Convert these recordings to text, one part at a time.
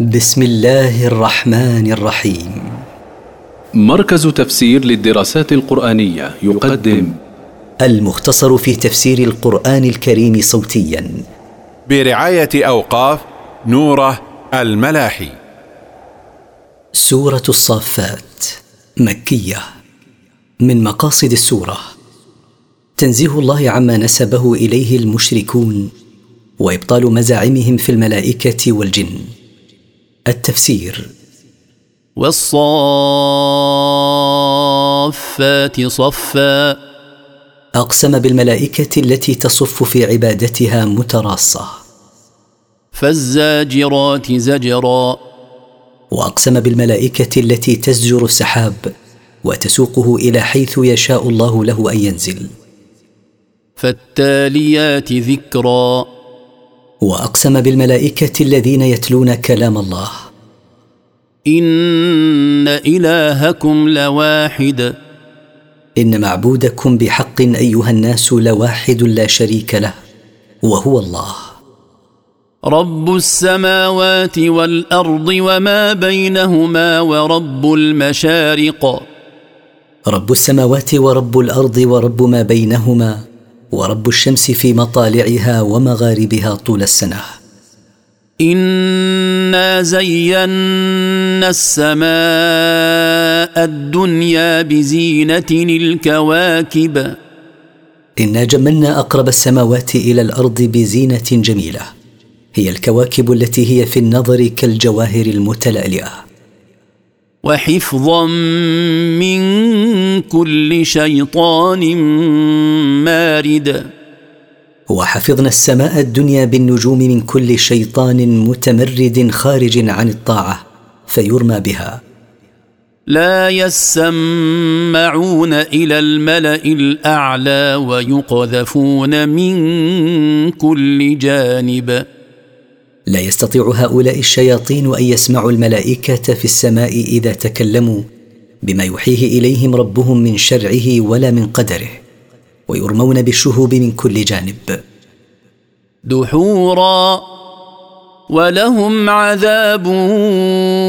بسم الله الرحمن الرحيم. مركز تفسير للدراسات القرآنية يقدم المختصر في تفسير القرآن الكريم صوتيا. برعاية أوقاف نوره الملاحي. سورة الصافات مكية. من مقاصد السورة تنزيه الله عما نسبه إليه المشركون وإبطال مزاعمهم في الملائكة والجن. التفسير. والصافات صفا. أقسم بالملائكة التي تصف في عبادتها متراصة. فالزاجرات زجرا. وأقسم بالملائكة التي تزجر السحاب وتسوقه إلى حيث يشاء الله له أن ينزل. فالتاليات ذكرا. وأقسم بالملائكة الذين يتلون كلام الله. إن إلهكم لواحد. إن معبودكم بحق أيها الناس لواحد لا شريك له وهو الله. رب السماوات والأرض وما بينهما ورب المشارق. رب السماوات ورب الأرض ورب ما بينهما. ورب الشمس في مطالعها ومغاربها طول السنة. إنا زينا السماء الدنيا بزينة الكواكب. إنا جملنا أقرب السماوات إلى الأرض بزينة جميلة. هي الكواكب التي هي في النظر كالجواهر المتلألئة. وحفظا من كل شيطان مارد. وحفظنا السماء الدنيا بالنجوم من كل شيطان متمرد خارج عن الطاعة فيرمى بها. لا يسمعون إلى الملأ الأعلى ويقذفون من كل جانب. لا يستطيع هؤلاء الشياطين أن يسمعوا الملائكة في السماء إذا تكلموا بما يوحيه إليهم ربهم من شرعه ولا من قدره ويرمون بالشهوب من كل جانب. دحورا ولهم عذاب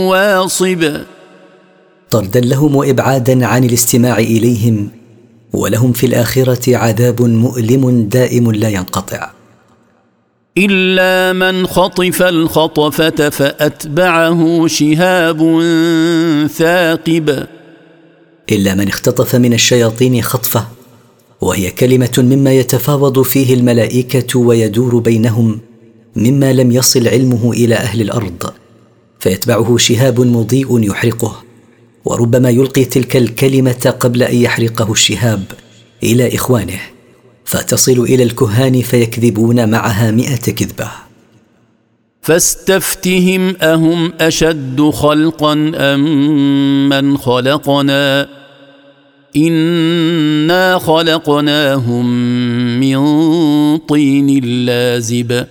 واصب. طردا لهم وإبعادا عن الاستماع إليهم ولهم في الآخرة عذاب مؤلم دائم لا ينقطع. إلا من خطف الخطفة فأتبعه شهاب ثاقب. إلا من اختطف من الشياطين خطفة وهي كلمة مما يتفاوض فيه الملائكة ويدور بينهم مما لم يصل علمه إلى أهل الأرض فيتبعه شهاب مضيء يحرقه وربما يلقي تلك الكلمة قبل أن يحرقه الشهاب إلى إخوانه. فتصل إلى الكهان فيكذبون معها مائه كذبة. فاستفتهم أهم أشد خلقا أم من خلقنا؟ إنا خلقناهم من طين لازب.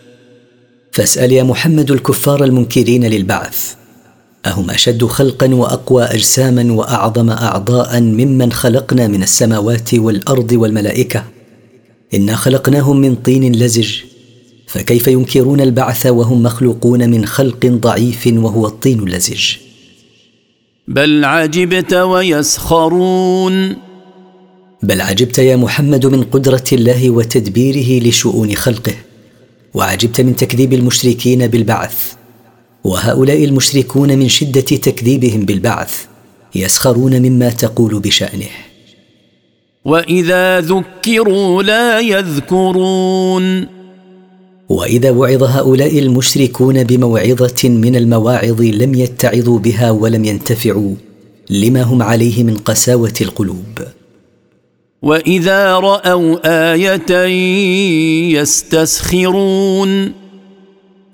فاسأل يا محمد الكفار المنكرين للبعث أهم أشد خلقا وأقوى أجساما وأعظم أعضاء ممن خلقنا من السماوات والأرض والملائكة؟ إنا خلقناهم من طين لزج فكيف ينكرون البعث وهم مخلوقون من خلق ضعيف وهو الطين اللزج بل عجبت ويسخرون. بل عجبت يا محمد من قدرة الله وتدبيره لشؤون خلقه وعجبت من تكذيب المشركين بالبعث وهؤلاء المشركون من شدة تكذيبهم بالبعث يسخرون مما تقول بشأنه. واذا ذكروا لا يذكرون واذا وعظ هؤلاء المشركون بموعظه من المواعظ لم يتعظوا بها ولم ينتفعوا لما هم عليه من قساوه القلوب واذا راوا إيه يستسخرون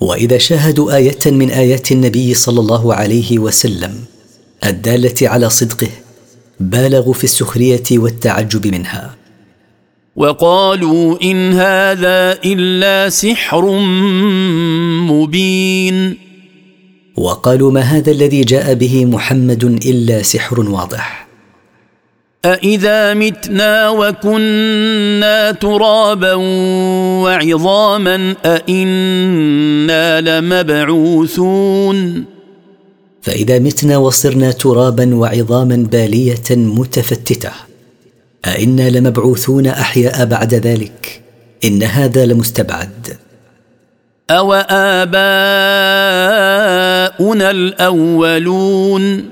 واذا شاهدوا إيه من ايات النبي صلى الله عليه وسلم الداله على صدقه بالغوا في السخرية والتعجب منها. وقالوا إن هذا إلا سحر مبين. وقالوا ما هذا الذي جاء به محمد إلا سحر واضح. أإذا متنا وكنا ترابا وعظاما أإنا لمبعوثون. فإذا متنا وصرنا ترابا وعظاما بالية متفتتة. أإنا لمبعوثون أحياء بعد ذلك؟ إن هذا لمستبعد. أو آباؤنا الأولون؟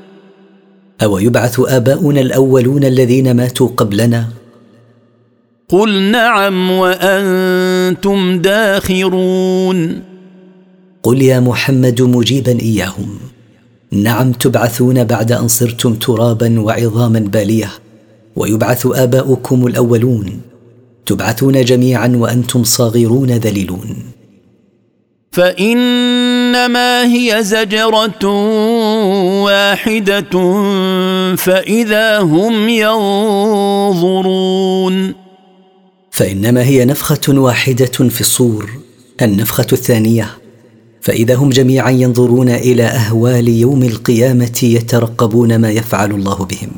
أو يبعث آباؤنا الأولون الذين ماتوا قبلنا؟ قل نعم وأنتم داخرون. قل يا محمد مجيبا إياهم. نعم تبعثون بعد أن صرتم ترابا وعظاما بالية ويبعث آباؤكم الأولون. تبعثون جميعا وأنتم صاغرون ذليلون. فإنما هي زجرة واحدة فإذا هم ينظرون. فإنما هي نفخة واحدة في الصور النفخة الثانية. فإذا هم جميعا ينظرون إلى أهوال يوم القيامة يترقبون ما يفعل الله بهم.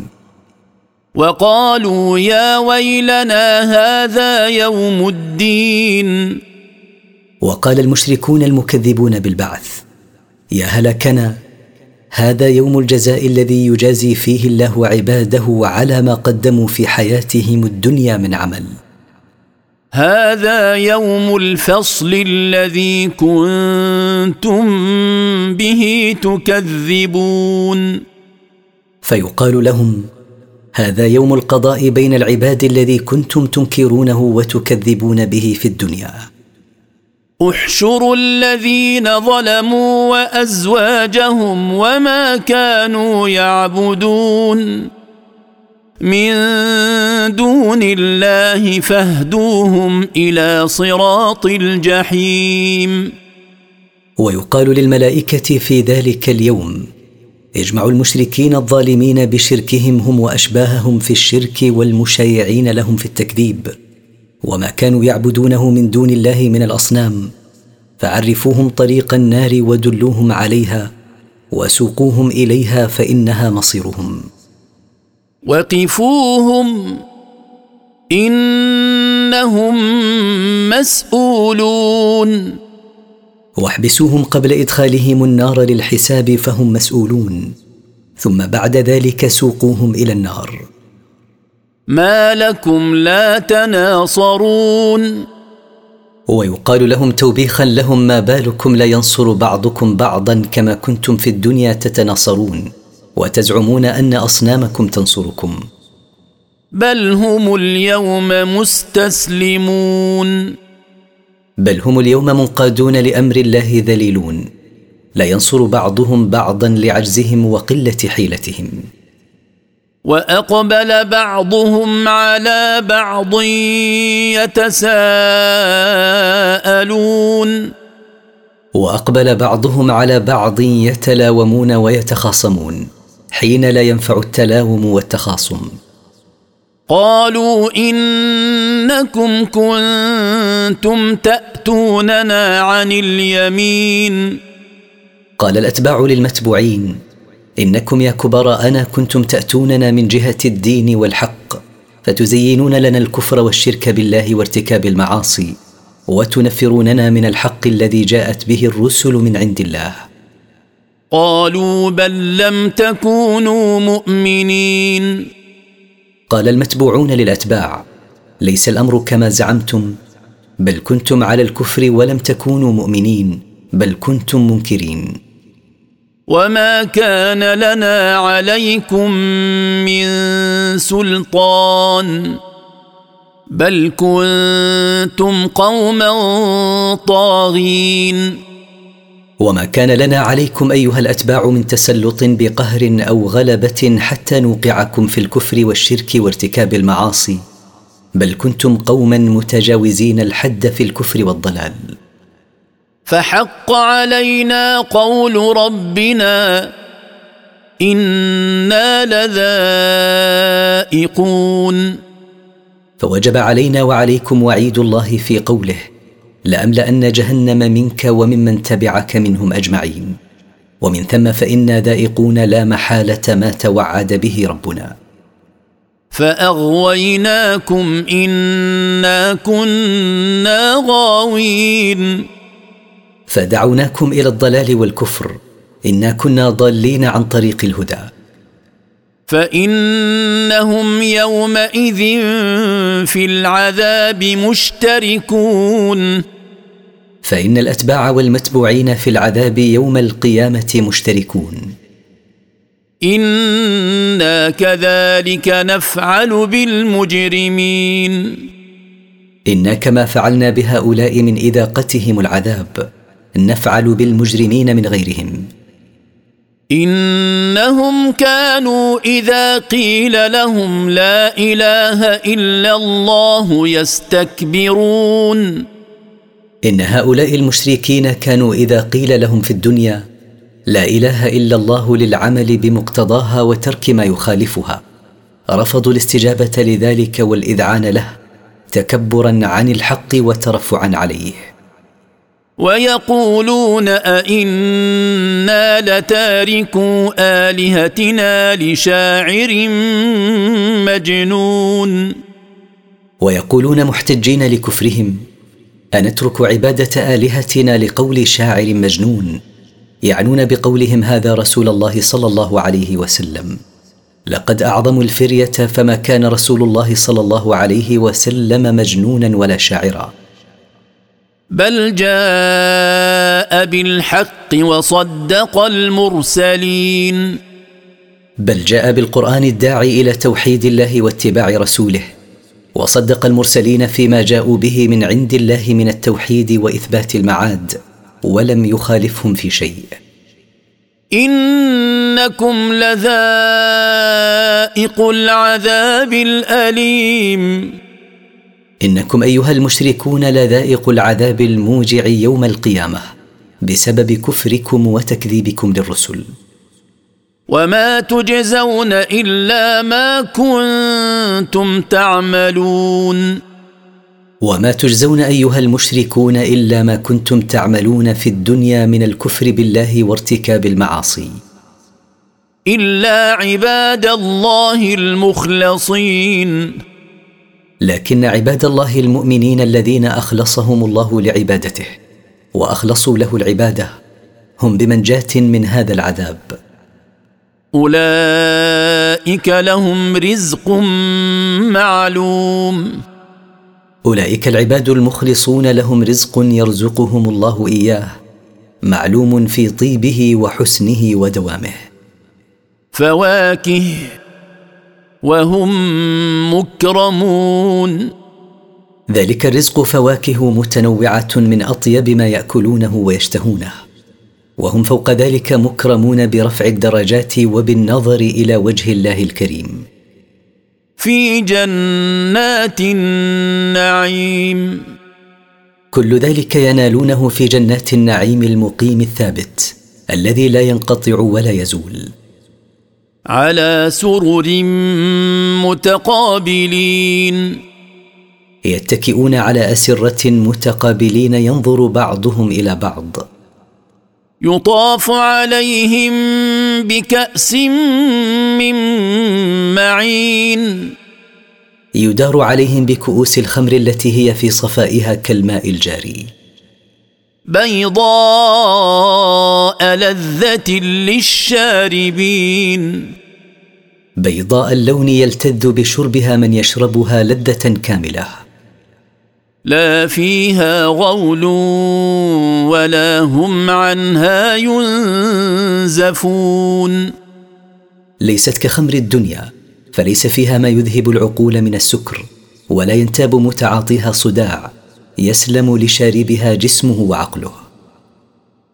وقالوا يا ويلنا هذا يوم الدين. وقال المشركون المكذبون بالبعث يا هلكنا هذا يوم الجزاء الذي يجازي فيه الله عباده على ما قدموا في حياتهم الدنيا من عمل. هذا يوم الفصل الذي كنتم به تكذبون. فيقال لهم هذا يوم القضاء بين العباد الذي كنتم تنكرونه وتكذبون به في الدنيا. احشروا الذين ظلموا وأزواجهم وما كانوا يعبدون. من دون الله فاهدوهم إلى صراط الجحيم. ويقال للملائكة في ذلك اليوم اجمعوا المشركين الظالمين بشركهم هم وأشباههم في الشرك والمشايعين لهم في التكذيب وما كانوا يعبدونه من دون الله من الأصنام فعرفوهم طريق النار ودلوهم عليها وسوقوهم إليها فإنها مصيرهم. وقفوهم إنهم مسؤولون. واحبسوهم قبل إدخالهم النار للحساب فهم مسؤولون ثم بعد ذلك سوقوهم إلى النار. ما لكم لا تناصرون. ويقال لهم توبيخا لهم ما بالكم لا ينصر بعضكم بعضا كما كنتم في الدنيا تتناصرون. وتزعمون أن أصنامكم تنصركم. بل هم اليوم مستسلمون. بل هم اليوم منقادون لأمر الله ذليلون. لا ينصر بعضهم بعضا لعجزهم وقلة حيلتهم. وأقبل بعضهم على بعض يتساءلون. وأقبل بعضهم على بعض يتلاومون ويتخاصمون. حين لا ينفع التلاوم والتخاصم. قالوا إنكم كنتم تأتوننا عن اليمين. قال الأتباع للمتبوعين إنكم يا كبراءنا كنتم تأتوننا من جهة الدين والحق فتزينون لنا الكفر والشرك بالله وارتكاب المعاصي وتنفروننا من الحق الذي جاءت به الرسل من عند الله. قالوا بل لم تكونوا مؤمنين. قال المتبوعون للأتباع ليس الأمر كما زعمتم بل كنتم على الكفر ولم تكونوا مؤمنين بل كنتم منكرين. وما كان لنا عليكم من سلطان بل كنتم قوما طاغين. وما كان لنا عليكم أيها الأتباع من تسلط بقهر أو غلبة حتى نوقعكم في الكفر والشرك وارتكاب المعاصي بل كنتم قوما متجاوزين الحد في الكفر والضلال. فحق علينا قول ربنا إنا لذائقون. فوجب علينا وعليكم وعيد الله في قوله لأملأن جهنم منك وممن تبعك منهم أجمعين. ومن ثم فانا ذائقون لا محالة ما توعد به ربنا. فأغويناكم إنا كنا غاوين. فدعوناكم إلى الضلال والكفر. إنا كنا ضالين عن طريق الهدى. فإنهم يومئذ في العذاب مشتركون. فإن الأتباع والمتبوعين في العذاب يوم القيامة مشتركون. إنا كذلك نفعل بالمجرمين. إنا كما فعلنا بهؤلاء من إذاقتهم العذاب نفعل بالمجرمين من غيرهم. إنهم كانوا إذا قيل لهم لا إله إلا الله يستكبرون. إن هؤلاء المشركين كانوا إذا قيل لهم في الدنيا لا إله إلا الله للعمل بمقتضاها وترك ما يخالفها رفضوا الاستجابة لذلك والإذعان له تكبرا عن الحق وترفعا عليه. ويقولون أئنا لتاركو آلهتنا لشاعر مجنون. ويقولون محتجين لكفرهم أنترك عبادة آلهتنا لقول شاعر مجنون يعنون بقولهم هذا رسول الله صلى الله عليه وسلم. لقد اعظموا الفرية فما كان رسول الله صلى الله عليه وسلم مجنونا ولا شاعرا. بل جاء بالحق وصدق المرسلين. بل جاء بالقرآن الداعي إلى توحيد الله واتباع رسوله وصدق المرسلين فيما جاءوا به من عند الله من التوحيد وإثبات المعاد ولم يخالفهم في شيء. إنكم لذائق العذاب الأليم. إنكم أيها المشركون لذائق العذاب الموجع يوم القيامة بسبب كفركم وتكذيبكم للرسل. وما تجزون إلا ما كنتم تعملون. وما تجزون أيها المشركون إلا ما كنتم تعملون في الدنيا من الكفر بالله وارتكاب المعاصي. إلا عباد الله المخلصين. لكن عباد الله المؤمنين الذين أخلصهم الله لعبادته وأخلصوا له العبادة هم بمنجاة من هذا العذاب. أولئك لهم رزق معلوم. أولئك العباد المخلصون لهم رزق يرزقهم الله إياه معلوم في طيبه وحسنه ودوامه. فواكه وهم مكرمون. ذلك الرزق فواكه متنوعة من أطيب ما يأكلونه ويشتهونه. وهم فوق ذلك مكرمون برفع الدرجات وبالنظر إلى وجه الله الكريم. في جنات النعيم. كل ذلك ينالونه في جنات النعيم المقيم الثابت الذي لا ينقطع ولا يزول. على سرر متقابلين. يتكئون على أسرة متقابلين ينظر بعضهم إلى بعض. يطاف عليهم بكأس من معين. يدار عليهم بكؤوس الخمر التي هي في صفائها كالماء الجاري. بيضاء لذة للشاربين. بيضاء اللون يلتذ بشربها من يشربها لذة كاملة. لا فيها غول ولا هم عنها ينزفون. ليست كخمر الدنيا فليس فيها ما يذهب العقول من السكر ولا ينتاب متعاطيها صداع. يسلم لشاربها جسمه وعقله.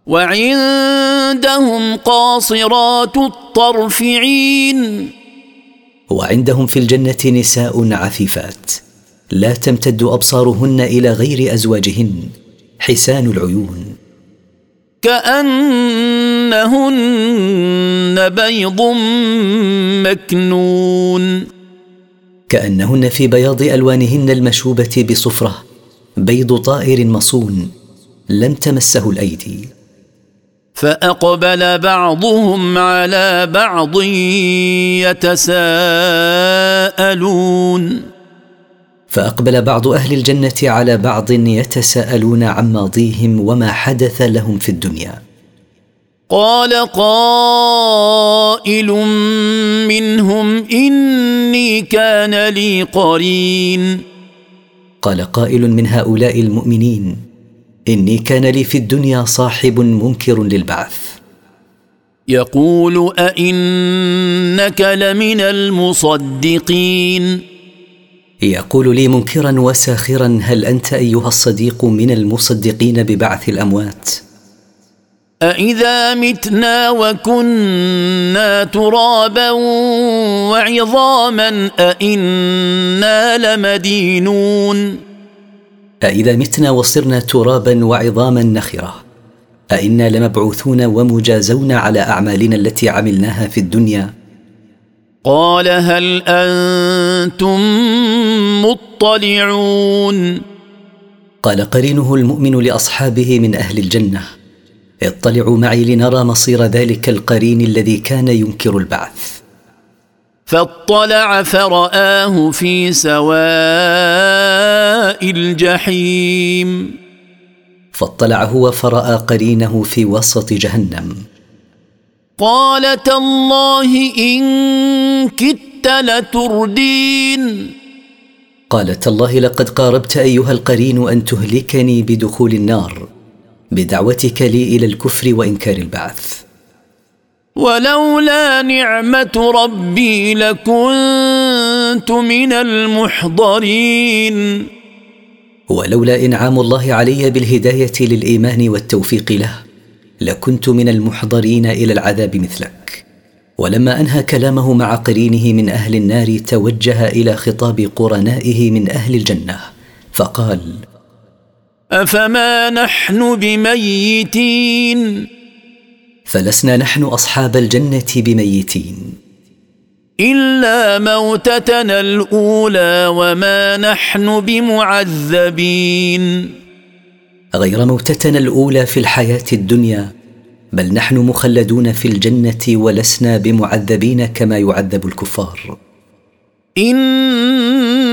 وعندهم قاصرات الطرف عين وعندهم في الجنة نساء عفيفات. لا تمتد أبصارهن إلى غير أزواجهن. حسان العيون. كأنهن بيض مكنون. كأنهن في بياض ألوانهن المشوبة بصفرة. بيض طائر مصون لم تمسه الأيدي. فأقبل بعضهم على بعض يتساءلون. فأقبل بعض أهل الجنة على بعض يتساءلون عن ماضيهم وما حدث لهم في الدنيا. قال قائل منهم إني كان لي قرين. قال قائل من هؤلاء المؤمنين إني كان لي في الدنيا صاحب منكر للبعث. يقول أئنك لمن المصدقين. يقول لي منكرا وساخرا هل أنت أيها الصديق من المصدقين ببعث الأموات؟ أإذا متنا وكنا ترابا وعظاما أإنا لمدينون أإذا متنا وصرنا ترابا وعظاما نخرة أإنا لمبعوثون ومجازون على أعمالنا التي عملناها في الدنيا قال هل أنتم مطلعون قال قرينه المؤمن لأصحابه من أهل الجنة اطلعوا معي لنرى مصير ذلك القرين الذي كان ينكر البعث. فاطلع فرآه في سواء الجحيم. فاطلع هو فرأى قرينه في وسط جهنم. قال تالله إن كدت لتردين. قال تالله لقد قاربت أيها القرين أن تهلكني بدخول النار. بدعوتك لي إلى الكفر وإنكار البعث. ولولا نعمة ربي لكنت من المحضرين. ولولا إنعام الله علي بالهداية للإيمان والتوفيق له لكنت من المحضرين إلى العذاب مثلك. ولما أنهى كلامه مع قرينه من أهل النار توجه إلى خطاب قرنائه من أهل الجنة فقال أفما نحن بميتين؟ فلسنا نحن أصحاب الجنة بميتين. إلا موتتنا الأولى وما نحن بمعذبين. غير موتتنا الأولى في الحياة الدنيا بل نحن مخلدون في الجنة ولسنا بمعذبين كما يعذب الكفار.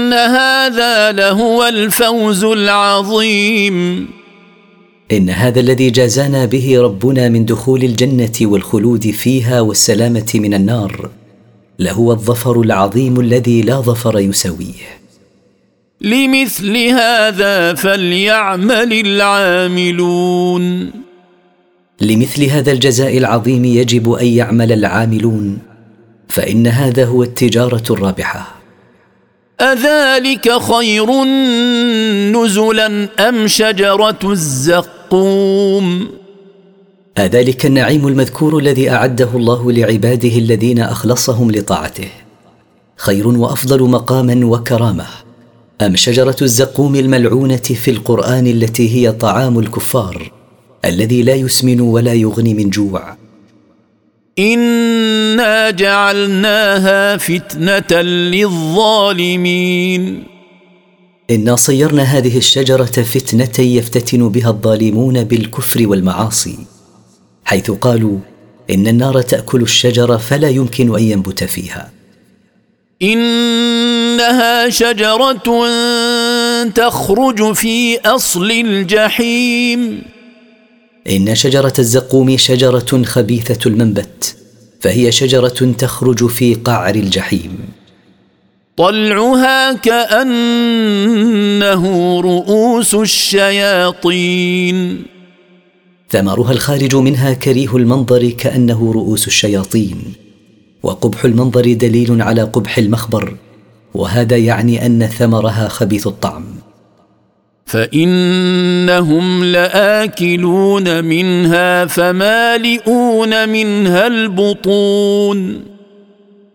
إن هذا لهو الفوز العظيم. إن هذا الذي جازانا به ربنا من دخول الجنة والخلود فيها والسلامة من النار لهو الظفر العظيم الذي لا ظفر يساويه. لمثل هذا فليعمل العاملون. لمثل هذا الجزاء العظيم يجب أن يعمل العاملون فإن هذا هو التجارة الرابحة. أذلك خير نزلا أم شجرة الزقوم؟ أذلك النعيم المذكور الذي أعده الله لعباده الذين أخلصهم لطاعته. خير وأفضل مقاما وكرامة. أم شجرة الزقوم الملعونة في القرآن التي هي طعام الكفار الذي لا يسمن ولا يغني من جوع. أنا جعلناها فتنه للظالمين. انا صيرنا هذه الشجره فتنه يفتتن بها الظالمون بالكفر والمعاصي حيث قالوا ان النار تاكل الشجره فلا يمكن ان ينبت فيها. انها شجره تخرج في اصل الجحيم. إن شجرة الزقوم شجرة خبيثة المنبت فهي شجرة تخرج في قعر الجحيم. طلعها كأنه رؤوس الشياطين. ثمرها الخارج منها كريه المنظر كأنه رؤوس الشياطين. وقبح المنظر دليل على قبح المخبر وهذا يعني أن ثمرها خبيث الطعم. فإنهم لآكلون منها فمالئون منها البطون.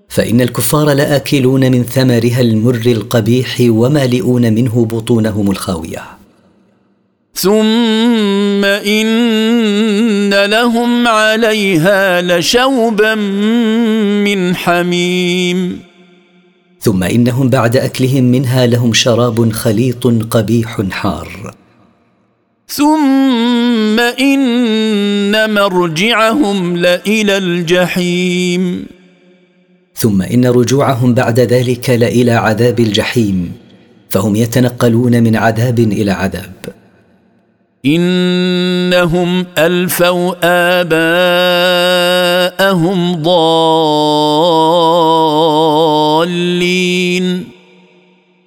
فإن الكفار لآكلون من ثمرها المر القبيح ومالئون منه بطونهم الخاوية. ثم إن لهم عليها لشوبا من حميم. ثم إنهم بعد أكلهم منها لهم شراب خليط قبيح حار. ثم إن مرجعهم لإلى الجحيم. ثم إن رجوعهم بعد ذلك لإلى عذاب الجحيم فهم يتنقلون من عذاب إلى عذاب. إنهم ألفوا آباءهم ضالين.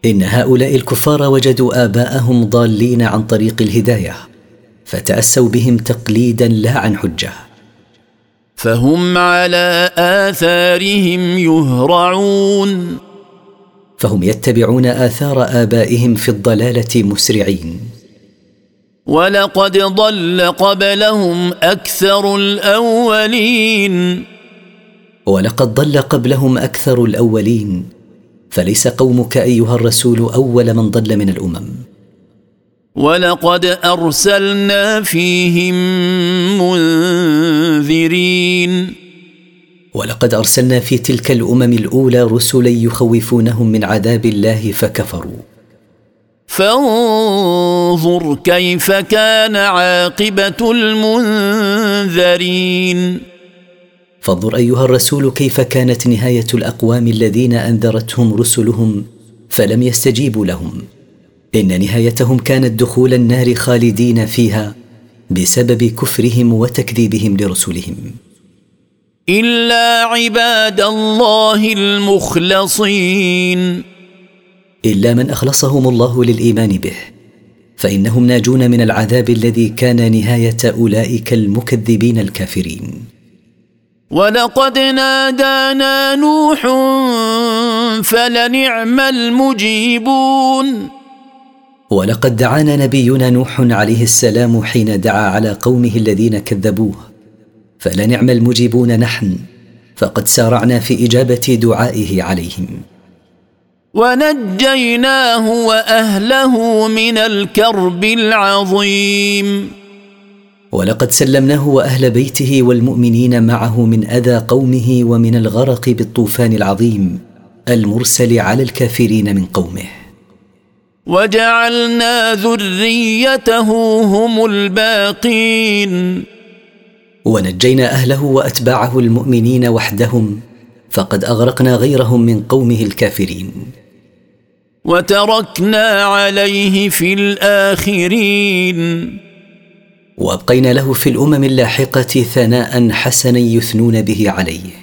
إن هؤلاء الكفار وجدوا آباءهم ضالين عن طريق الهداية فتأسوا بهم تقليدا لا عن حجة. فهم على آثارهم يهرعون. فهم يتبعون آثار آبائهم في الضلالة مسرعين. ولقد ضل قبلهم أكثر الأولين. ولقد ضل قبلهم أكثر الأولين. فليس قومك أيها الرسول أول من ضل من الأمم. ولقد أرسلنا فيهم منذرين. ولقد أرسلنا في تلك الأمم الأولى رسلا يخوفونهم من عذاب الله فكفروا. فانظر كيف كان عاقبة المنذرين. فانظر أيها الرسول كيف كانت نهاية الأقوام الذين أنذرتهم رسلهم فلم يستجيبوا لهم. إن نهايتهم كانت دخول النار خالدين فيها بسبب كفرهم وتكذيبهم لرسلهم. إلا عباد الله المخلصين. إلا من أخلصهم الله للإيمان به. فإنهم ناجون من العذاب الذي كان نهاية أولئك المكذبين الكافرين. ولقد نادانا نوح فلنعم المجيبون. ولقد دعانا نبينا نوح عليه السلام حين دعا على قومه الذين كذبوه. فلنعم المجيبون نحن فقد سارعنا في إجابة دعائه عليهم. ونجيناه وأهله من الكرب العظيم. ولقد سلمناه وأهل بيته والمؤمنين معه من أذى قومه ومن الغرق بالطوفان العظيم المرسل على الكافرين من قومه. وجعلنا ذريته هم الباقين. ونجينا أهله وأتباعه المؤمنين وحدهم فقد أغرقنا غيرهم من قومه الكافرين. وتركنا عليه في الآخرين. وأبقينا له في الأمم اللاحقة ثناء حسنا يثنون به عليه.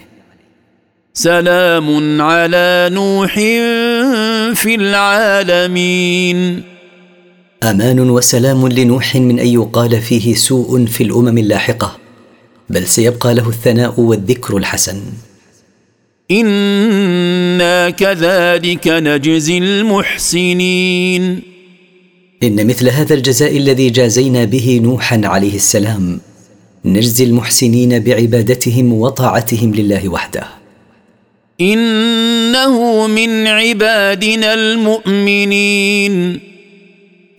سلام على نوح في العالمين. أمان وسلام لنوح من أن يقال فيه سوء في الأمم اللاحقة بل سيبقى له الثناء والذكر الحسن. أنا كذلك نجزي المحسنين. ان مثل هذا الجزاء الذي جازينا به نوحا عليه السلام نجزي المحسنين بعبادتهم وطاعتهم لله وحده. انه من عبادنا المؤمنين.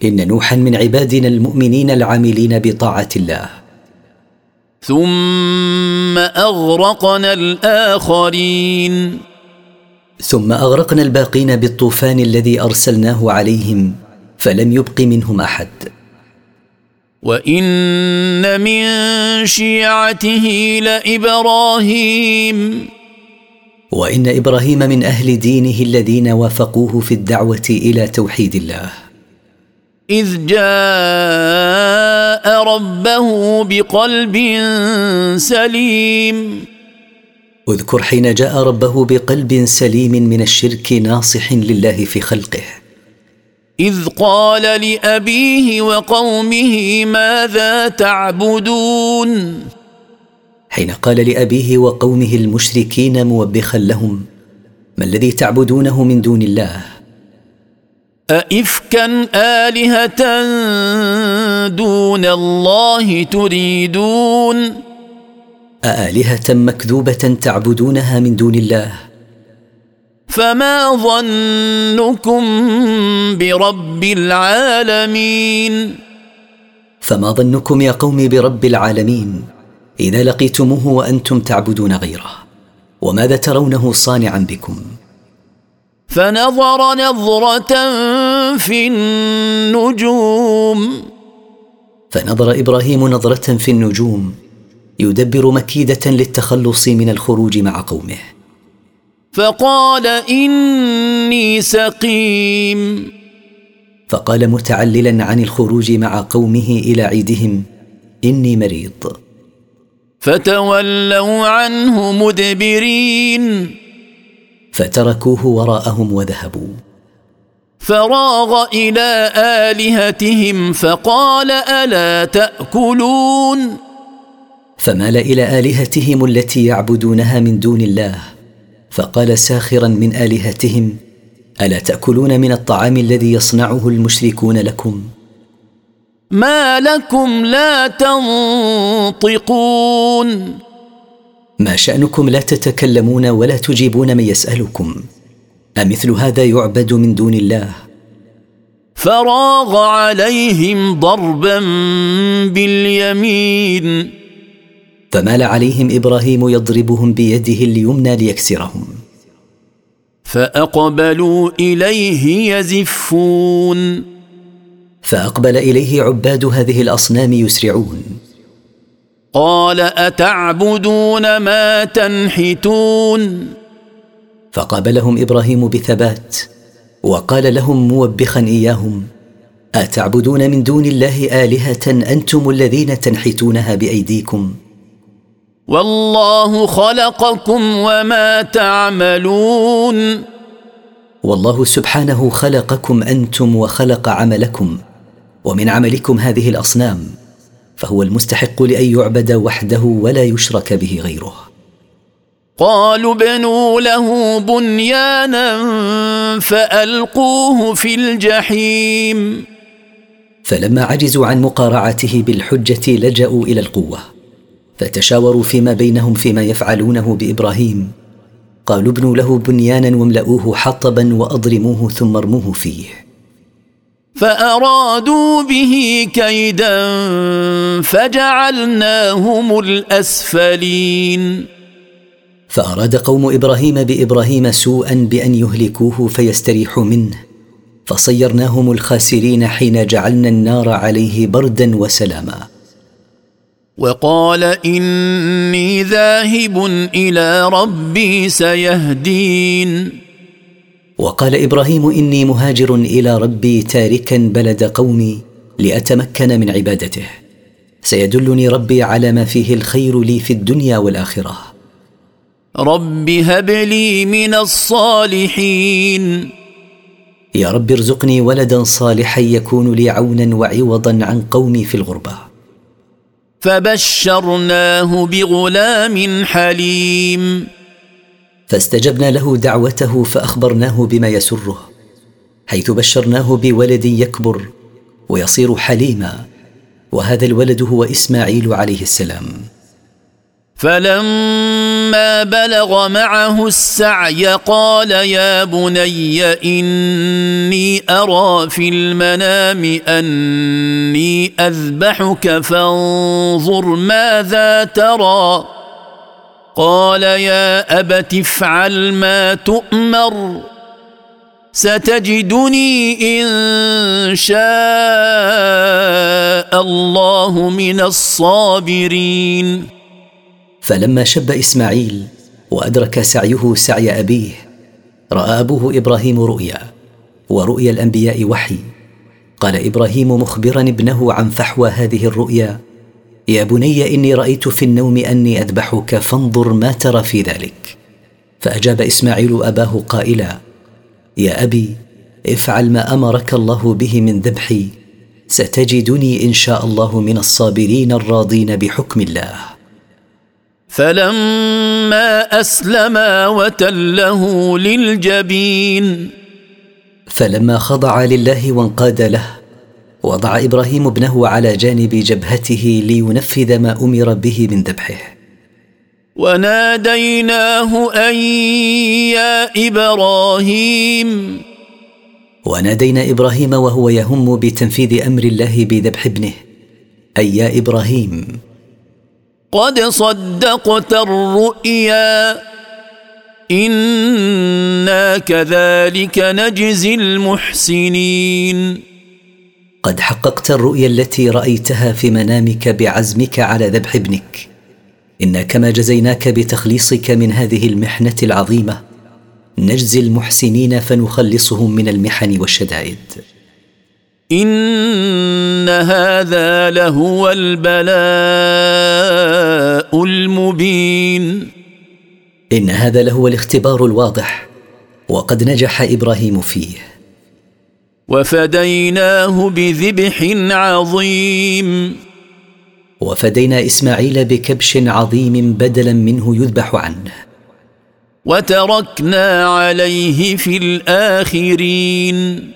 ان نوحا من عبادنا المؤمنين العاملين بطاعه الله. ثم أغرقنا الآخرين. ثم أغرقنا الباقين بالطوفان الذي أرسلناه عليهم فلم يبق منهم أحد. وإن من شيعته لإبراهيم. وإن إبراهيم من أهل دينه الذين وافقوه في الدعوة إلى توحيد الله. إذ جاء ربه بقلب سليم. اذكر حين جاء ربه بقلب سليم من الشرك ناصح لله في خلقه. إذ قال لأبيه وقومه ماذا تعبدون؟ حين قال لأبيه وقومه المشركين موبخا لهم ما الذي تعبدونه من دون الله؟ أئفكا آلهة دون الله تريدون؟ أآلهة مكذوبة تعبدونها من دون الله. فما ظنكم برب العالمين؟ فما ظنكم يا قوم برب العالمين؟ إذا لقيتموه وأنتم تعبدون غيره. وماذا ترونه صانعا بكم؟ فنظر نظرة في النجوم. فنظر إبراهيم نظرة في النجوم يدبر مكيدة للتخلص من الخروج مع قومه. فقال إني سقيم. فقال متعللا عن الخروج مع قومه إلى عيدهم إني مريض. فتولوا عنه مدبرين. فتركوه وراءهم وذهبوا. فراغ إلى آلهتهم فقال ألا تأكلون؟ فمال إلى آلهتهم التي يعبدونها من دون الله. فقال ساخرا من آلهتهم ألا تأكلون من الطعام الذي يصنعه المشركون لكم؟ ما لكم لا تنطقون. ما شأنكم لا تتكلمون ولا تجيبون من يسألكم؟ أمثل هذا يعبد من دون الله. فراغ عليهم ضربا باليمين. فمال عليهم إبراهيم يضربهم بيده اليمنى ليكسرهم. فأقبلوا إليه يزفون. فأقبل إليه عباد هذه الأصنام يسرعون. قال أتعبدون ما تنحتون؟ فقابلهم إبراهيم بثبات وقال لهم موبخا إياهم أتعبدون من دون الله آلهة أنتم الذين تنحتونها بأيديكم؟ والله خلقكم وما تعملون. والله سبحانه خلقكم أنتم وخلق عملكم ومن عملكم هذه الأصنام. فهو المستحق لأن يعبد وحده ولا يشرك به غيره. قالوا بنوا له بنيانا فألقوه في الجحيم. فلما عجزوا عن مقارعته بالحجة لجأوا إلى القوة. فتشاوروا فيما بينهم فيما يفعلونه بإبراهيم. قالوا ابنوا له بنيانا واملؤوه حطبا وأضرموه ثم ارموه فيه. فأرادوا به كيدا فجعلناهم الأسفلين. فأراد قوم إبراهيم بإبراهيم سوءا بأن يهلكوه فيستريحوا منه. فصيرناهم الخاسرين حين جعلنا النار عليه بردا وسلاما. وقال إني ذاهب إلى ربي سيهدين. وقال إبراهيم إني مهاجر إلى ربي تاركا بلد قومي لأتمكن من عبادته. سيدلني ربي على ما فيه الخير لي في الدنيا والآخرة. رب هب لي من الصالحين. يا رب ارزقني ولدا صالحا يكون لي عونا وعوضا عن قومي في الغربة. فبشرناه بغلام حليم. فاستجبنا له دعوته فأخبرناه بما يسره حيث بشرناه بولد يكبر ويصير حليما وهذا الولد هو إسماعيل عليه السلام. فلما بلغ معه السعي قال يا بني إني أرى في المنام أني أذبحك فانظر ماذا ترى. قال يا أبت افعل ما تؤمر ستجدني إن شاء الله من الصابرين. فلما شب إسماعيل وأدرك سعيه سعي أبيه رأى أبوه إبراهيم رؤيا ورؤيا الأنبياء وحي. قال إبراهيم مخبرا ابنه عن فحوى هذه الرؤيا يا بني إني رأيت في النوم أني أذبحك فانظر ما ترى في ذلك. فأجاب إسماعيل أباه قائلا يا أبي افعل ما أمرك الله به من ذبحي. ستجدني إن شاء الله من الصابرين الراضين بحكم الله. فلما اسلما وتله للجبين. فلما خضع لله وانقاد له وضع إبراهيم ابنه على جانب جبهته لينفذ ما أمر به من ذبحه. وناديناه أن يا إبراهيم. ونادينا إبراهيم وهو يهم بتنفيذ أمر الله بذبح ابنه. أي يا إبراهيم. قد صدقت الرؤيا. إنا كذلك نجزي المحسنين. قد حققت الرؤيا التي رأيتها في منامك بعزمك على ذبح ابنك. أنا كما جزيناك بتخليصك من هذه المحنة العظيمة نجزي المحسنين فنخلصهم من المحن والشدائد. إن هذا لهو البلاء المبين. إن هذا لهو الاختبار الواضح وقد نجح إبراهيم فيه. وفديناه بذبح عظيم. وفدينا إسماعيل بكبش عظيم بدلا منه يذبح عنه. وتركنا عليه في الآخرين.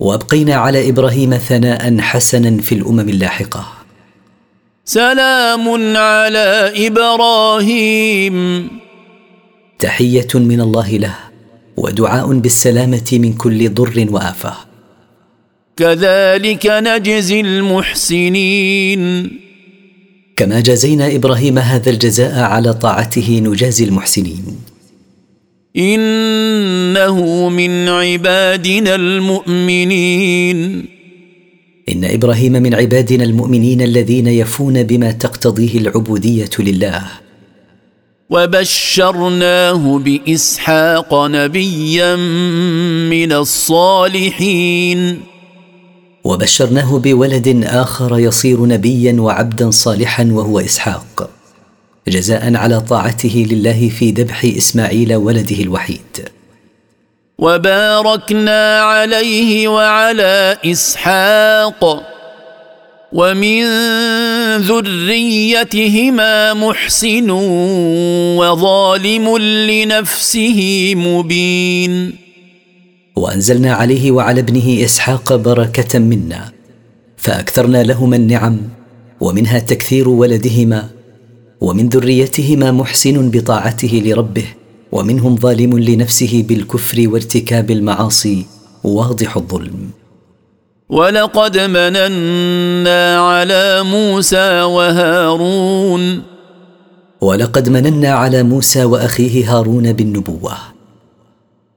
وأبقينا على إبراهيم ثناء حسنا في الأمم اللاحقة. سلام على إبراهيم. تحية من الله له. ودعاء بالسلامة من كل ضر وآفة. كذلك نجزي المحسنين. كما جزينا إبراهيم هذا الجزاء على طاعته نجازي المحسنين. إنه من عبادنا المؤمنين. إن إبراهيم من عبادنا المؤمنين الذين يفون بما تقتضيه العبودية لله. وبشرناه بإسحاق نبيا من الصالحين. وبشرناه بولد آخر يصير نبيا وعبدا صالحا وهو إسحاق جزاء على طاعته لله في ذبح إسماعيل ولده الوحيد. وباركنا عليه وعلى إسحاق. ومن ذريتهما محسن وظالم لنفسه مبين. وأنزلنا عليه وعلى ابنه إسحاق بركة منا فأكثرنا لهما النعم ومنها تكثير ولدهما ومن ذريتهما محسن بطاعته لربه ومنهم ظالم لنفسه بالكفر وارتكاب المعاصي واضح الظلم. ولقد مننا على موسى وهارون. ولقد مننا على موسى وأخيه هارون بالنبوة.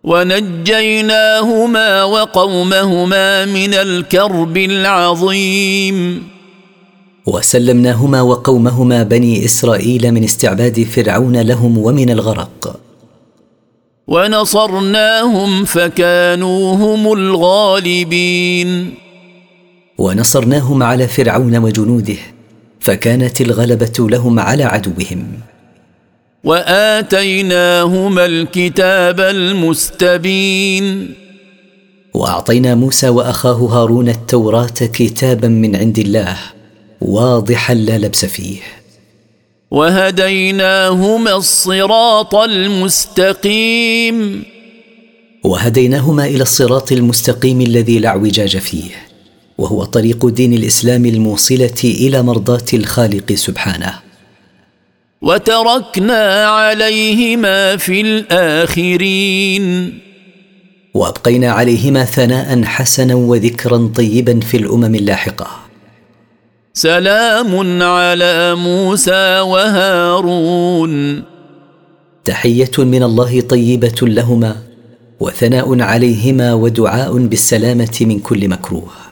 ونجيناهما وقومهما من الكرب العظيم. وسلمناهما وقومهما بني إسرائيل من استعباد فرعون لهم ومن الغرق. ونصرناهم فكانوا هم الغالبين. ونصرناهم على فرعون وجنوده فكانت الغلبة لهم على عدوهم. وآتيناهما الكتاب المستبين. وأعطينا موسى وأخاه هارون التوراة كتابا من عند الله واضحا لا لبس فيه. وهديناهما الصراط المستقيم. وهديناهما إلى الصراط المستقيم الذي لا اعوجاج فيه. وهو طريق دين الإسلام الموصلة إلى مرضاة الخالق سبحانه. وتركنا عليهما في الآخرين. وأبقينا عليهما ثناء حسنا وذكرا طيبا في الأمم اللاحقة. سلام على موسى وهارون. تحية من الله طيبة لهما وثناء عليهما ودعاء بالسلامة من كل مكروه.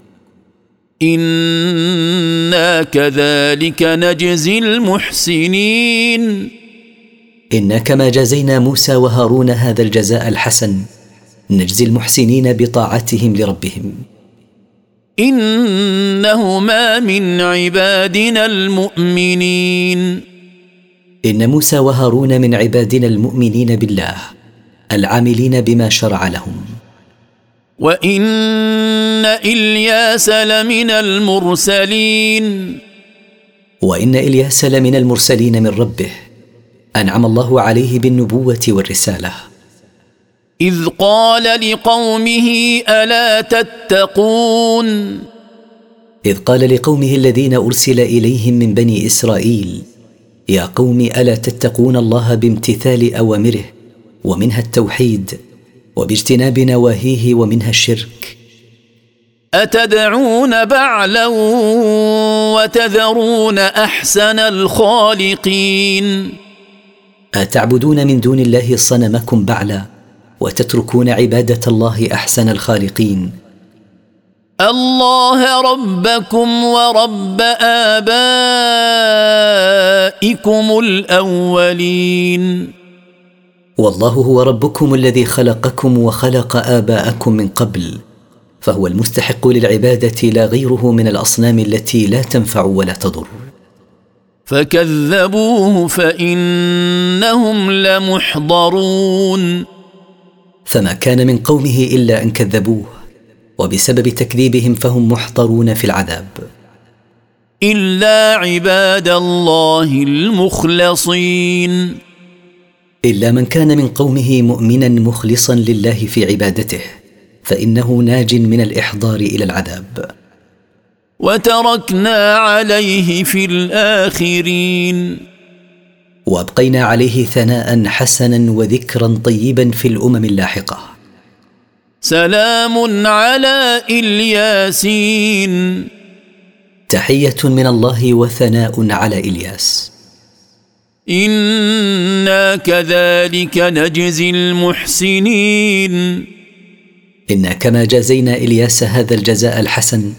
أنا كذلك نجزي المحسنين. أنا كما جزينا موسى وهارون هذا الجزاء الحسن. نجزي المحسنين بطاعتهم لربهم. انهما من عبادنا المؤمنين. ان موسى وهارون من عبادنا المؤمنين بالله العاملين بما شرع لهم. وإن إلياس لمن المرسلين. وإن إلياس لمن المرسلين من ربه. أنعم الله عليه بالنبوة والرسالة. إذ قال لقومه ألا تتقون. إذ قال لقومه الذين أرسل إليهم من بني إسرائيل يا قوم ألا تتقون الله بامتثال أوامره ومنها التوحيد؟ وباجتناب نواهيه ومنها الشرك. أتدعون بعلا وتذرون أحسن الخالقين؟ أتعبدون من دون الله صنمكم بعلا وتتركون عبادة الله أحسن الخالقين. الله ربكم ورب آبائكم الأولين. والله هو ربكم الذي خلقكم وخلق آباءكم من قبل فهو المستحق للعبادة لا غيره من الأصنام التي لا تنفع ولا تضر. فكذبوه فإنهم لمحضرون. فما كان من قومه إلا أن كذبوه وبسبب تكذيبهم فهم محضرون في العذاب. إلا عباد الله المخلصين. إلا من كان من قومه مؤمنا مخلصا لله في عبادته فإنه ناج من الإحضار إلى العذاب. وتركنا عليه في الآخرين. وأبقينا عليه ثناء حسنا وذكرا طيبا في الأمم اللاحقة. سلام على إلياسين. تحية من الله وثناء على إلياس. أنا كذلك نجزي المحسنين. أنا كما جازينا الياس هذا الجزاء الحسن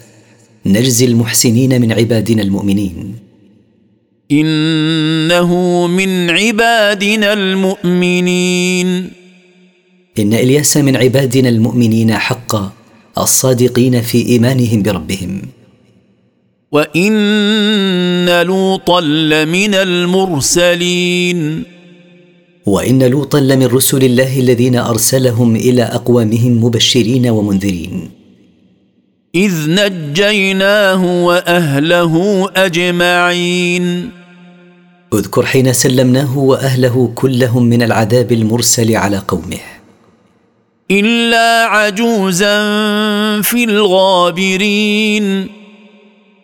نجزي المحسنين من عبادنا المؤمنين. انه من عبادنا المؤمنين. ان الياس من عبادنا المؤمنين حقا الصادقين في ايمانهم بربهم. وان لوطا لمن المرسلين وان لوطا لمن رسل الله الذين ارسلهم إلى اقوامهم مبشرين ومنذرين اذ نجيناه واهله اجمعين اذكر حين سلمناه واهله كلهم من العذاب المرسل على قومه الا عجوزا في الغابرين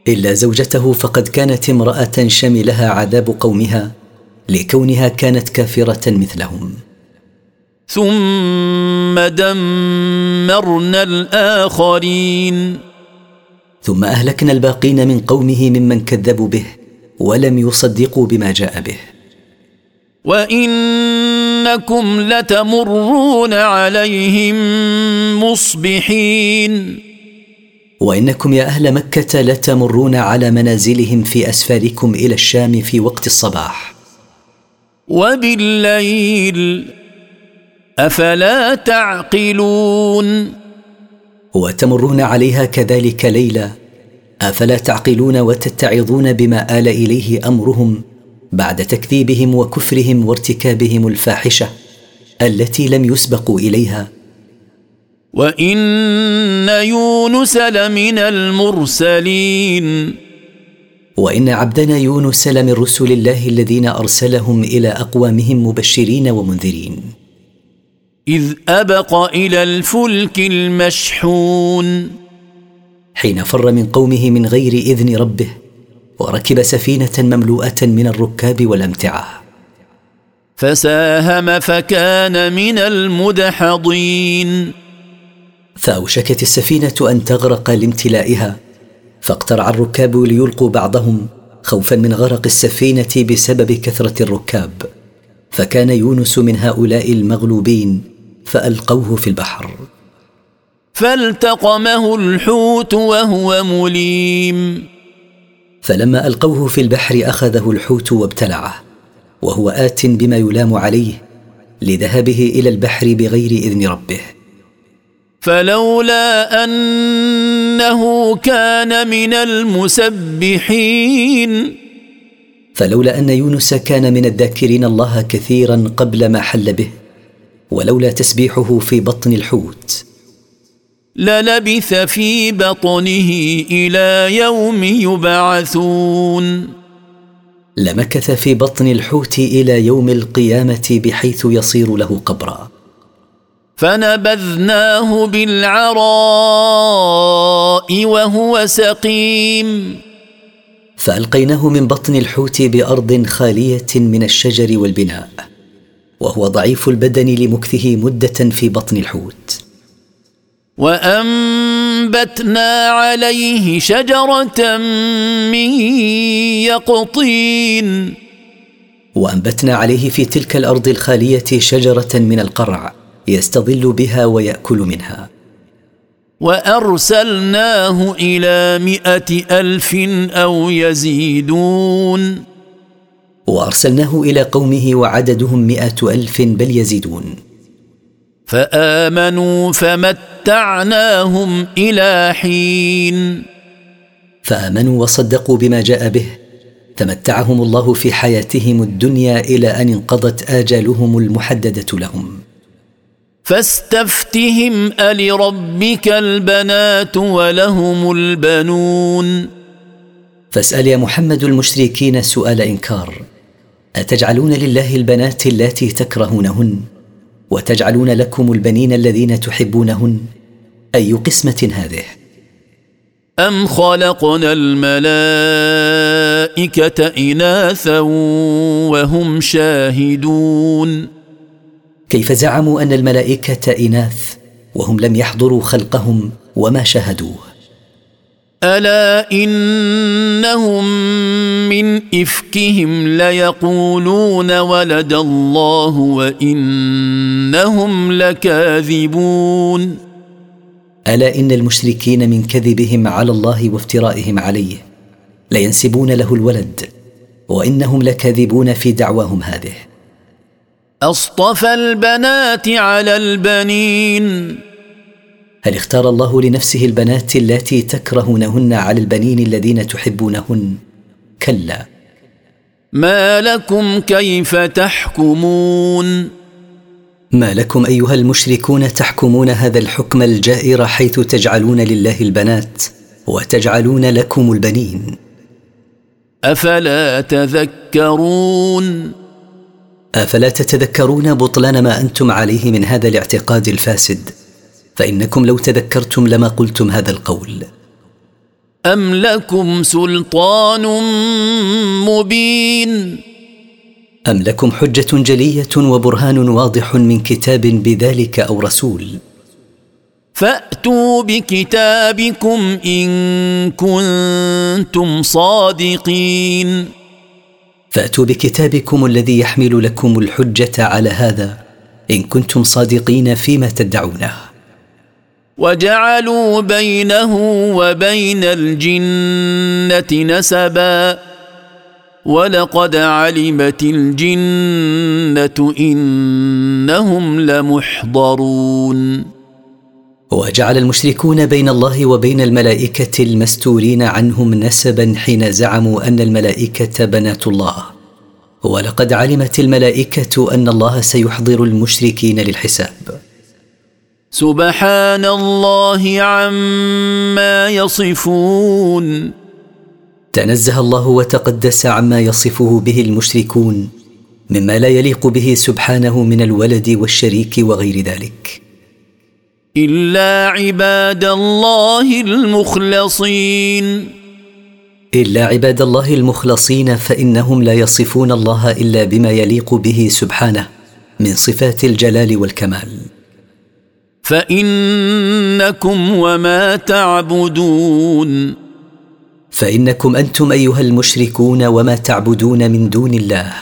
إلا زوجته فقد كانت امرأة شملها عذاب قومها لكونها كانت كافرة مثلهم. ثم دمرنا الآخرين. ثم أهلكنا الباقين من قومه ممن كذبوا به ولم يصدقوا بما جاء به. وإنكم لتمرون عليهم مصبحين. وإنكم يا أهل مكة لتمرون على منازلهم في أسفاركم إلى الشام في وقت الصباح. وبالليل أفلا تعقلون؟ وتمرون عليها كذلك ليلا. أفلا تعقلون وتتعظون بما آل إليه أمرهم بعد تكذيبهم وكفرهم وارتكابهم الفاحشة التي لم يسبقوا إليها. وان يونس لمن المرسلين وان عبدنا يونس لمن رسل الله الذين ارسلهم إلى اقوامهم مبشرين ومنذرين. اذ ابق إلى الفلك المشحون حين فر من قومه من غير إذن ربه وركب سفينة مملوءة من الركاب والأمتعة. فساهم فكان من المدحضين. فأوشكت السفينة أن تغرق لامتلائها فاقترع الركاب ليلقوا بعضهم خوفا من غرق السفينة بسبب كثرة الركاب. فكان يونس من هؤلاء المغلوبين فألقوه في البحر. فالتقمه الحوت وهو مليم. فلما ألقوه في البحر أخذه الحوت وابتلعه وهو آت بما يلام عليه لذهابه إلى البحر بغير إذن ربه. فلولا أنه كان من المسبحين. فلولا أن يونس كان من الذاكرين الله كثيرا قبل ما حل به ولولا تسبيحه في بطن الحوت. للبث في بطنه إلى يوم يبعثون. لمكث في بطن الحوت إلى يوم القيامة بحيث يصير له قبرا. فنبذناه بالعراء وهو سقيم. فألقيناه من بطن الحوت بأرض خالية من الشجر والبناء وهو ضعيف البدن لمكثه مدة في بطن الحوت. وأنبتنا عليه شجرة من يقطين. وأنبتنا عليه في تلك الأرض الخالية شجرة من القرع. يستظل بها ويأكل منها. وأرسلناه إلى مائه ألف أو يزيدون. وأرسلناه إلى قومه وعددهم مائه ألف بل يزيدون. فآمنوا فمتعناهم إلى حين. فآمنوا وصدقوا بما جاء به. فمتعهم الله في حياتهم الدنيا إلى أن انقضت آجالهم المحددة لهم. فاستفتهم ألربك البنات ولهم البنون. فاسأل يا محمد المشركين سؤال إنكار. أتجعلون لله البنات اللاتي تكرهونهن؟ وتجعلون لكم البنين الذين تحبونهن؟ أي قسمة هذه؟ أم خلقنا الملائكة إناثا وهم شاهدون؟ كيف زعموا أن الملائكة إناث وهم لم يحضروا خلقهم وما شاهدوه؟ ألا إنهم من إفكهم ليقولون ولد الله وإنهم لكاذبون. ألا إن المشركين من كذبهم على الله وافترائهم عليه لينسبون له الولد وإنهم لكاذبون في دعواهم هذه؟ أصطفى البنات على البنين. هل اختار الله لنفسه البنات اللاتي تكرهونهن على البنين الذين تحبونهن؟ كلا. ما لكم كيف تحكمون؟ ما لكم أيها المشركون تحكمون هذا الحكم الجائر حيث تجعلون لله البنات وتجعلون لكم البنين؟ أفلا تذكرون؟ أفلا تتذكرون بطلان ما أنتم عليه من هذا الاعتقاد الفاسد؟ فإنكم لو تذكرتم لما قلتم هذا القول. أم لكم سلطان مبين؟ أم لكم حجة جلية وبرهان واضح من كتاب بذلك أو رسول؟ فأتوا بكتابكم إن كنتم صادقين. فأتوا بكتابكم الذي يحمل لكم الحجة على هذا إن كنتم صادقين فيما تدعونه. وجعلوا بينه وبين الجنة نسبا. ولقد علمت الجنة إنهم لمحضرون. وجعل المشركون بين الله وبين الملائكة المستورين عنهم نسبا حين زعموا أن الملائكة بنات الله. ولقد علمت الملائكة أن الله سيحضر المشركين للحساب. سبحان الله عما يصفون. تنزه الله وتقدس عما يصفه به المشركون مما لا يليق به سبحانه من الولد والشريك وغير ذلك. إلا عباد الله المخلصين. إلا عباد الله المخلصين فإنهم لا يصفون الله إلا بما يليق به سبحانه من صفات الجلال والكمال. فإنكم وما تعبدون. فإنكم أنتم أيها المشركون وما تعبدون من دون الله.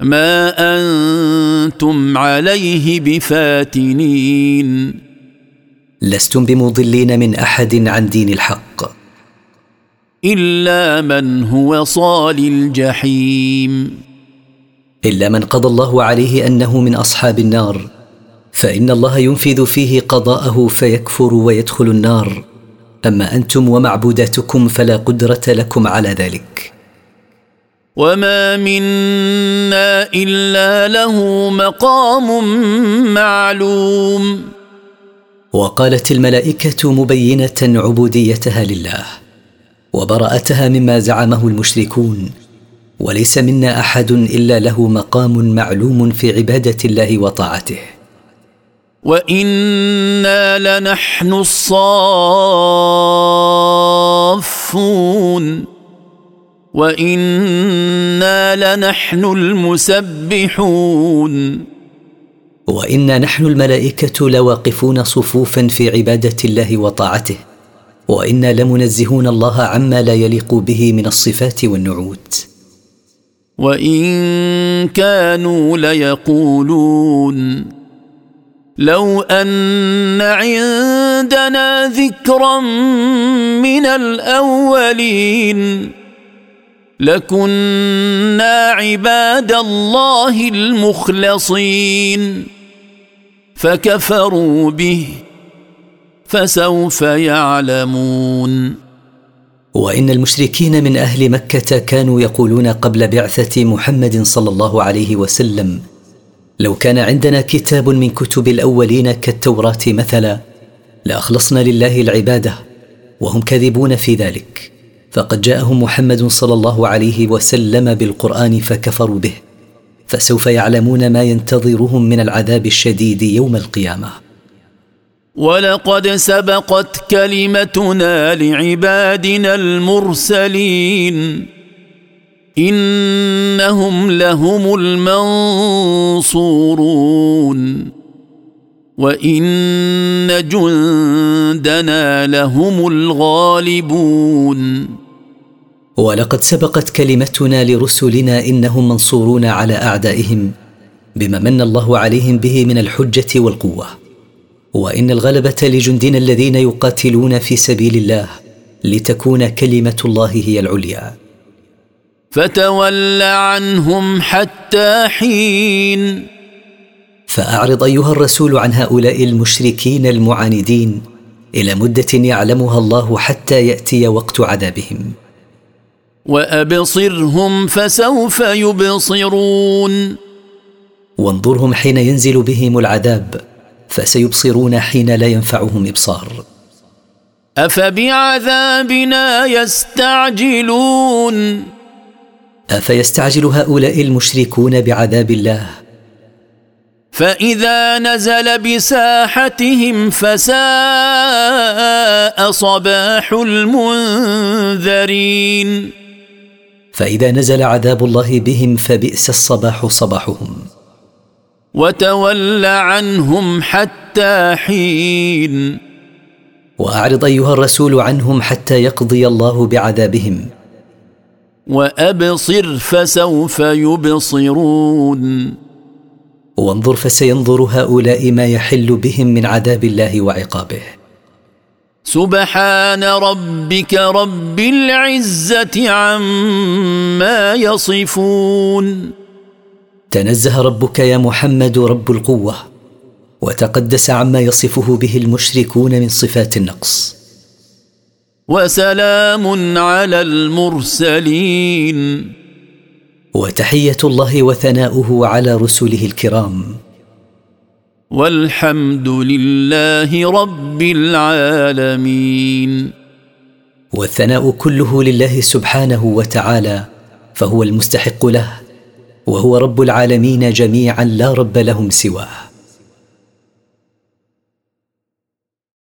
ما أنتم عليه بفاتنين. لستم بمضلين من أحد عن دين الحق. إلا من هو صال الجحيم. إلا من قضى الله عليه أنه من أصحاب النار فإن الله ينفذ فيه قضاءه فيكفر ويدخل النار. أما أنتم ومعبوداتكم فلا قدرة لكم على ذلك. وما منا الا له مقام معلوم. وقالت الملائكة مبينة عبوديتها لله وبراءتها مما زعمه المشركون وليس منا أحد إلا له مقام معلوم في عبادة الله وطاعته. وأنا لنحن الصافون. وأنا لنحن المسبحون وانا نحن الملائكه لواقفون صفوفا في عباده الله وطاعته. وأنا لمنزهون الله عما لا يليق به من الصفات والنعوت. وان كانوا ليقولون لو ان عندنا ذكرا من الاولين لكنا عباد الله المخلصين فكفروا به فسوف يعلمون وان المشركين من أهل مكه كانوا يقولون قبل بعثه محمد صلى الله عليه وسلم. لو كان عندنا كتاب من كتب الاولين كالتوراه مثلا لاخلصنا لله العباده وهم كاذبون في ذلك. فقد جاءهم محمد صلى الله عليه وسلم بالقرآن فكفروا به فسوف يعلمون ما ينتظرهم من العذاب الشديد يوم القيامة. ولقد سبقت كلمتنا لعبادنا المرسلين إنهم لهم المنصورون. وان جندنا لهم الغالبون ولقد سبقت كلمتنا لرسلنا إنهم منصورون على أعدائهم بما من الله عليهم به من الحجة والقوة. وإن الغلبة لجندنا الذين يقاتلون في سبيل الله لتكون كلمة الله هي العليا. فتول عنهم حتى حين فأعرض أيها الرسول عن هؤلاء المشركين المعاندين إلى مدة يعلمها الله حتى يأتي وقت عذابهم. وأبصرهم فسوف يبصرون. وانظرهم حين ينزل بهم العذاب فسيبصرون حين لا ينفعهم إبصار. أفبعذابنا يستعجلون؟ أفيستعجل هؤلاء المشركون بعذاب الله؟ فإذا نزل بساحتهم فساء صباح المنذرين. فإذا نزل عذاب الله بهم فبئس الصباح صباحهم. وتول عنهم حتى حين. وأعرض أيها الرسول عنهم حتى يقضي الله بعذابهم. وأبصر فسوف يبصرون. وانظر فسينظر هؤلاء ما يحل بهم من عذاب الله وعقابه. سبحان ربك رب العزة عما يصفون. تنزه ربك يا محمد رب القوة وتقدس عما يصفه به المشركون من صفات النقص. وسلام على المرسلين. وتحية الله وثناؤه على رسله الكرام. والحمد لله رب العالمين. والثناء كله لله سبحانه وتعالى فهو المستحق له وهو رب العالمين جميعا لا رب لهم سواه.